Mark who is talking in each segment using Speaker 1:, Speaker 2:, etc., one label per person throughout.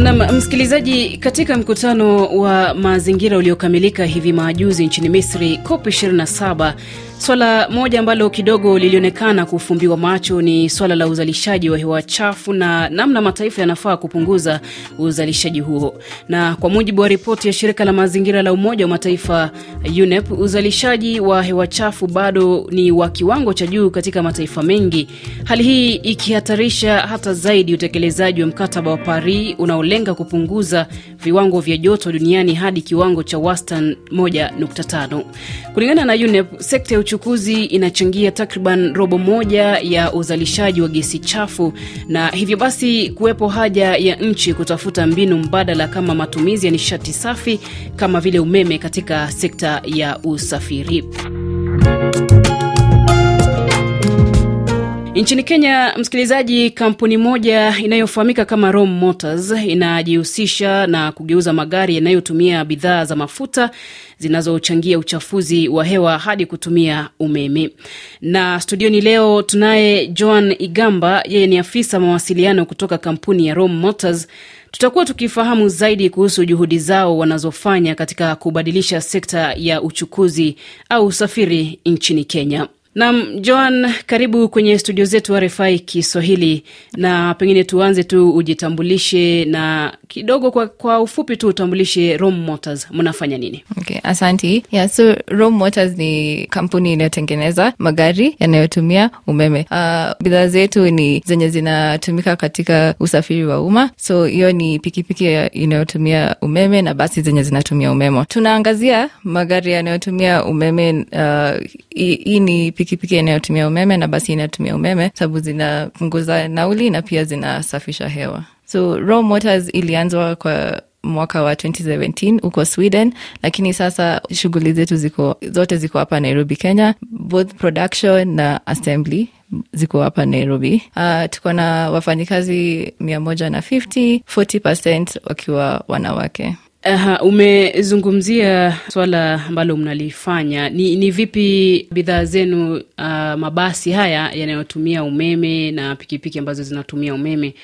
Speaker 1: Nam msikilizaji, katika mkutano wa mazingira uliokamilika hivi majuzi nchini Misri, COP 27 Swala moja ambalo kidogo lilionekana kufumbiwa macho ni swala la uzalishaji wa hewa chafu na namna mataifa yanafaa kupunguza uzalishaji huo. Na kwa mujibu wa ripoti ya shirika la mazingira la Umoja wa Mataifa UNEP, uzalishaji wa hewa chafu bado ni wa kiwango cha juu katika mataifa mengi, hali hii ikihatarisha hata zaidi utekelezaji wa mkataba wa Paris unaolenga kupunguza viwango vya joto duniani hadi kiwango cha wastani 1.5. Kulingana na UNEP, sekta ya uchukuzi inachangia takriban robo moja ya uzalishaji wa gesi chafu, na hivyo basi kuwepo haja ya nchi kutafuta mbinu mbadala kama matumizi ya nishati safi kama vile umeme katika sekta ya usafiri. Nchini Kenya, msikilizaji, kampuni moja inayofahamika kama Rome Motors inajihusisha na kugeuza magari yanayotumia bidhaa za mafuta zinazochangia uchafuzi wa hewa hadi kutumia umeme. Na studioni leo tunaye Joan Igamba, yeye ni afisa mawasiliano kutoka kampuni ya Rome Motors. Tutakuwa tukifahamu zaidi kuhusu juhudi zao wanazofanya katika kubadilisha sekta ya uchukuzi au usafiri nchini Kenya. Nam Joan, karibu kwenye studio zetu RFI Kiswahili, na pengine tuanze tu, ujitambulishe na kidogo kwa, kwa ufupi tu utambulishe Rome Motors, mnafanya nini?
Speaker 2: Okay, asanti. Yeah, so Rome Motors ni kampuni inayotengeneza magari yanayotumia umeme. Uh, bidhaa zetu ni zenye zinatumika katika usafiri wa umma, so hiyo ni pikipiki inayotumia umeme na basi zenye zinatumia umeme. Tunaangazia magari yanayotumia umeme. Hii uh, ni pikipiki inayotumia umeme na basi inayotumia umeme sababu zinapunguza nauli na pia zinasafisha hewa. So Raw Motors ilianzwa kwa mwaka wa 2017 huko Sweden, lakini sasa shughuli zetu ziko zote ziko hapa Nairobi, Kenya, both production na assembly ziko hapa Nairobi. Uh, tuko na wafanyikazi mia moja na 50, 40% wakiwa wanawake.
Speaker 1: Aha, umezungumzia swala ambalo mnalifanya ni, ni vipi bidhaa zenu uh, mabasi haya yanayotumia umeme na pikipiki ambazo zinatumia umeme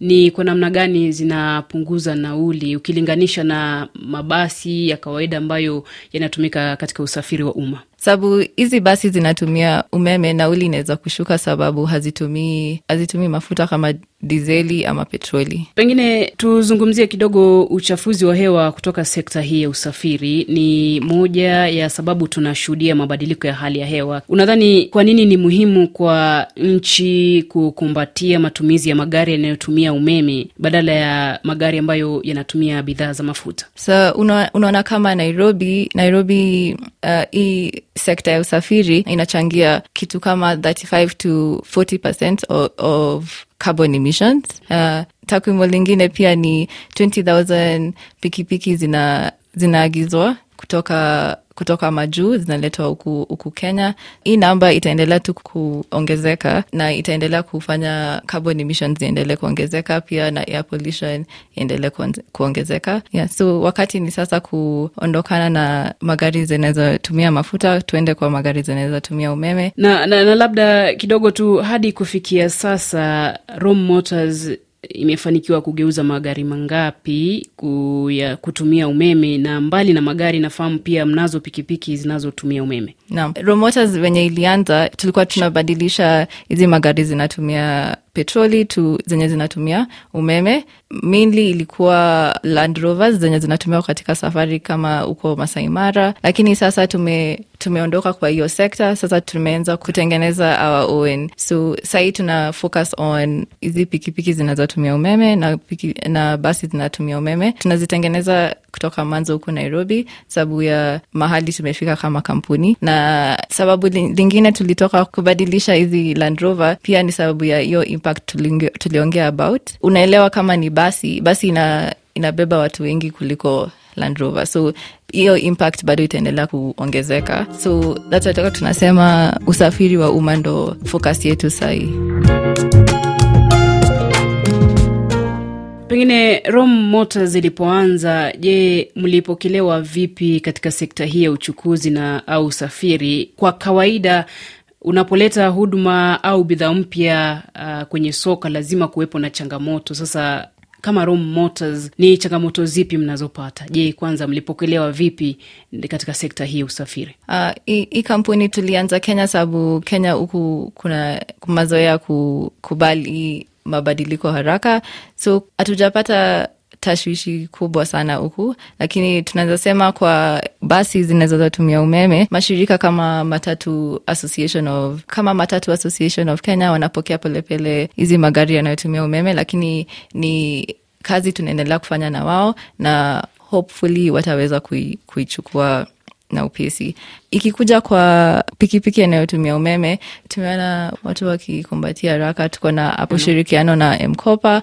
Speaker 1: ni kwa namna gani zinapunguza nauli ukilinganisha na mabasi ya kawaida ambayo yanatumika katika usafiri wa umma?
Speaker 2: Sababu hizi basi zinatumia umeme, nauli inaweza kushuka sababu hazitumii hazitumii mafuta kama dizeli ama petroli.
Speaker 1: Pengine tuzungumzie kidogo uchafuzi wa hewa kutoka sekta hii ya usafiri. Ni moja ya sababu tunashuhudia mabadiliko ya hali ya hewa. Unadhani kwa nini ni muhimu kwa nchi kukumbatia matumizi ya magari yanayotumia umeme badala ya magari ambayo yanatumia bidhaa za mafuta?
Speaker 2: So unaona kama Nairobi, Nairobi uh, hii sekta ya usafiri inachangia kitu kama 35 to 40 percent of, of carbon emissions. Uh, takwimu lingine pia ni 20,000 pikipiki zina zinaagizwa kutoka kutoka majuu zinaletwa huku, Kenya. Hii namba itaendelea tu kuongezeka na itaendelea kufanya carbon emissions iendelee kuongezeka pia na air pollution iendelee kuongezeka. Yeah, so wakati ni sasa kuondokana na magari zinazotumia mafuta tuende kwa magari zinazotumia umeme
Speaker 1: na, na, na labda kidogo tu hadi kufikia sasa Rome Motors imefanikiwa kugeuza magari mangapi kuya, kutumia umeme? Na mbali na magari, nafahamu pia mnazo pikipiki zinazotumia umeme.
Speaker 2: Naam, venye ilianza, tulikuwa tunabadilisha hizi magari zinatumia petroli tu zenye zinatumia umeme. Mainly ilikuwa Land Rovers zenye zinatumiwa katika safari kama huko Masai Mara, lakini sasa tume tumeondoka kwa hiyo sekta. Sasa tumeanza kutengeneza our own, so sahii tuna focus on hizi pikipiki zinazotumia umeme na, piki, na basi zinatumia umeme. Tunazitengeneza kutoka mwanzo huku Nairobi sababu ya mahali tumefika kama kampuni, na sababu lingine tulitoka kubadilisha hizi Land Rover pia ni sababu ya hiyo impact tuliongea about. Unaelewa, kama ni basi basi ina, inabeba watu wengi kuliko Land Rover, so hiyo impact bado itaendelea kuongezeka, so that's tunasema usafiri wa umma ndo focus yetu sahii.
Speaker 1: Pengine Rome Motors ilipoanza, je, mlipokelewa vipi katika sekta hii ya uchukuzi na au usafiri? Kwa kawaida unapoleta huduma au bidhaa mpya uh, kwenye soka lazima kuwepo na changamoto. Sasa kama Rome Motors, ni changamoto zipi mnazopata? Je, kwanza mlipokelewa vipi katika sekta hii ya usafiri?
Speaker 2: Uh, hii kampuni tulianza Kenya sababu Kenya huku kuna mazoea kukubali mabadiliko haraka, so hatujapata tashwishi kubwa sana huku, lakini tunaweza sema kwa basi zinazotumia umeme, mashirika kama Matatu Association of, kama Matatu Association of Kenya wanapokea polepole hizi magari yanayotumia umeme, lakini ni kazi tunaendelea kufanya na wao na hopefully wataweza kui, kuichukua na upisi. Ikikuja kwa pikipiki yanayotumia umeme, tumeona watu wakikumbatia haraka. Tuko na hapo ushirikiano na Mkopa,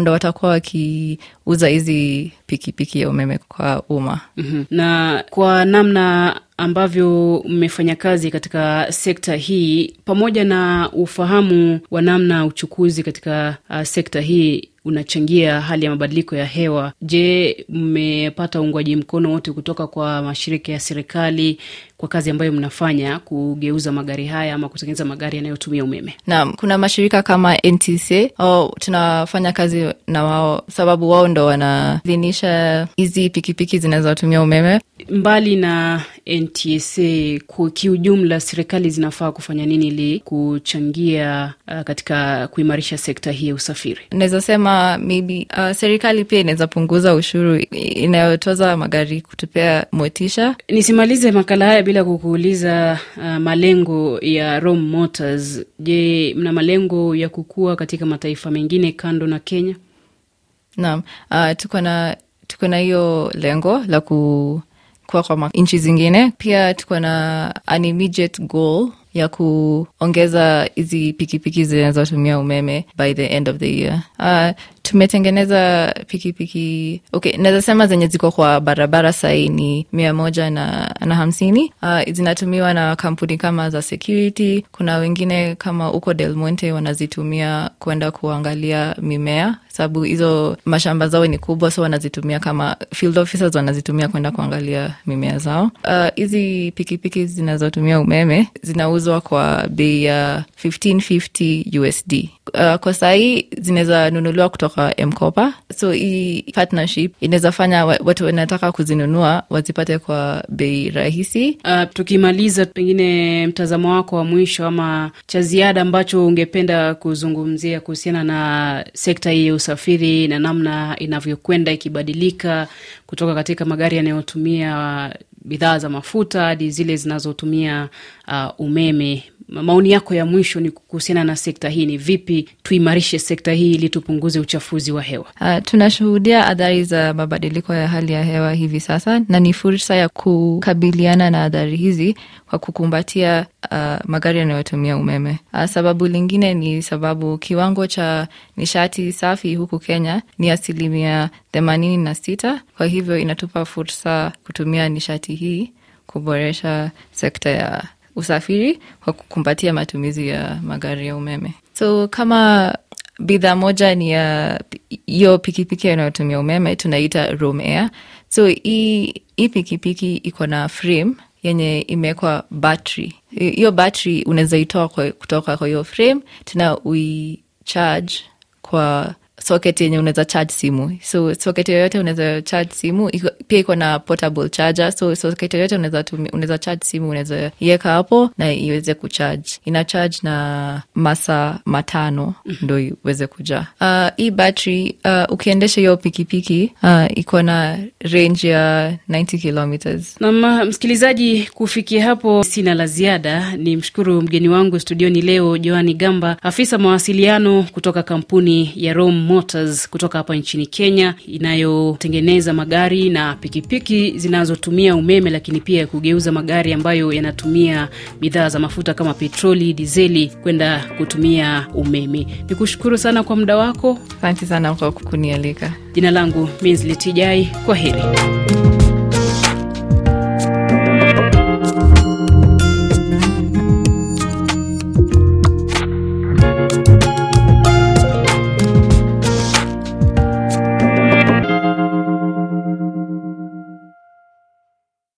Speaker 2: ndo watakuwa wakiuza hizi pikipiki ya umeme kwa umma.
Speaker 1: mm-hmm. Na kwa namna ambavyo mmefanya kazi katika sekta hii, pamoja na ufahamu wa namna uchukuzi katika uh, sekta hii unachangia hali ya mabadiliko ya hewa. Je, mmepata uungwaji mkono wote kutoka kwa mashirika ya serikali kwa kazi ambayo mnafanya kugeuza magari haya ama kutengeneza magari yanayotumia umeme?
Speaker 2: Naam, kuna mashirika kama NTC au tunafanya kazi na wao sababu wao ndo wanaidhinisha hizi pikipiki zinazotumia umeme.
Speaker 1: Mbali na NTSA, kiujumla serikali zinafaa kufanya nini ili kuchangia uh, katika kuimarisha sekta hii ya usafiri?
Speaker 2: Naweza sema maybe uh, serikali pia inaweza punguza ushuru inayotoza magari kutupea motisha.
Speaker 1: Nisimalize makala haya bila kukuuliza uh, malengo ya Rome Motors. Je, mna malengo ya kukua katika mataifa mengine kando na Kenya?
Speaker 2: Naam, uh, tuko na tuko na hiyo lengo la ku kuwa kwa nchi zingine. Pia tuko na an immediate goal ya kuongeza hizi pikipiki zinazotumia umeme by the end of the year. Uh, tumetengeneza pikipiki okay, naweza zenye ziko kwa barabara sahii ni mia moja na, na hamsini. Uh, zinatumiwa na kampuni kama za security. Kuna wengine kama huko Del wanazitumia kwenda kuangalia mimea, sababu hizo mashamba zao ni kubwa, so wanazitumia kama field officers wanazitumia kwenda kuangalia mimea zao. Hizi uh, pikipiki zinazotumia umeme zinauzwa kwa bei ya 1550 USD. Uh, kwa sahii zinaweza nunuliwa kutoka Mkopa, so hii partnership inaweza fanya watu wanataka kuzinunua wazipate kwa bei rahisi.
Speaker 1: Uh, tukimaliza, pengine mtazamo wako wa mwisho ama cha ziada ambacho ungependa kuzungumzia kuhusiana na sekta hii ya usafiri na namna inavyokwenda ikibadilika kutoka katika magari yanayotumia bidhaa za mafuta hadi zile zinazotumia uh, umeme. Maoni yako ya mwisho ni kuhusiana na sekta hii, ni vipi tuimarishe sekta hii ili tupunguze uchafuzi wa hewa?
Speaker 2: Uh, tunashuhudia athari za mabadiliko ya hali ya hewa hivi sasa, na ni fursa ya kukabiliana na athari hizi kwa kukumbatia uh, magari yanayotumia umeme. Uh, sababu lingine ni sababu kiwango cha nishati safi huku Kenya ni asilimia themanini na sita. Kwa hivyo inatupa fursa kutumia nishati hii kuboresha sekta ya usafiri kwa kukumbatia matumizi ya magari ya umeme. So kama bidhaa moja ni ya hiyo pikipiki inayotumia umeme tunaita Roam Air. So hii pikipiki iko na frame yenye imewekwa battery. Hiyo battery unaweza itoa kutoka kwa hiyo frame tena uicharge kwa socket yenye unaweza charge simu. So socket yoyote unaweza charge simu. Iko, pia iko na portable charger. So socket yoyote unaweza unaweza charge simu, unaweza iweka hapo na iweze kucharge. Ina charge na masaa matano ndo iweze kujaa. Uh, hii battery uh, ukiendesha hiyo pikipiki uh, iko na range ya 90 kilometers.
Speaker 1: nam msikilizaji, kufikia hapo sina la ziada. Ni mshukuru mgeni wangu studioni leo Joani Gamba, afisa mawasiliano kutoka kampuni ya Rome Motors kutoka hapa nchini Kenya inayotengeneza magari na pikipiki zinazotumia umeme, lakini pia kugeuza magari ambayo yanatumia bidhaa za mafuta kama petroli, dizeli kwenda kutumia umeme. Ni kushukuru sana kwa muda wako.
Speaker 2: Asante sana kwa kunialika.
Speaker 1: Jina langu Minzletijai, kwa heri.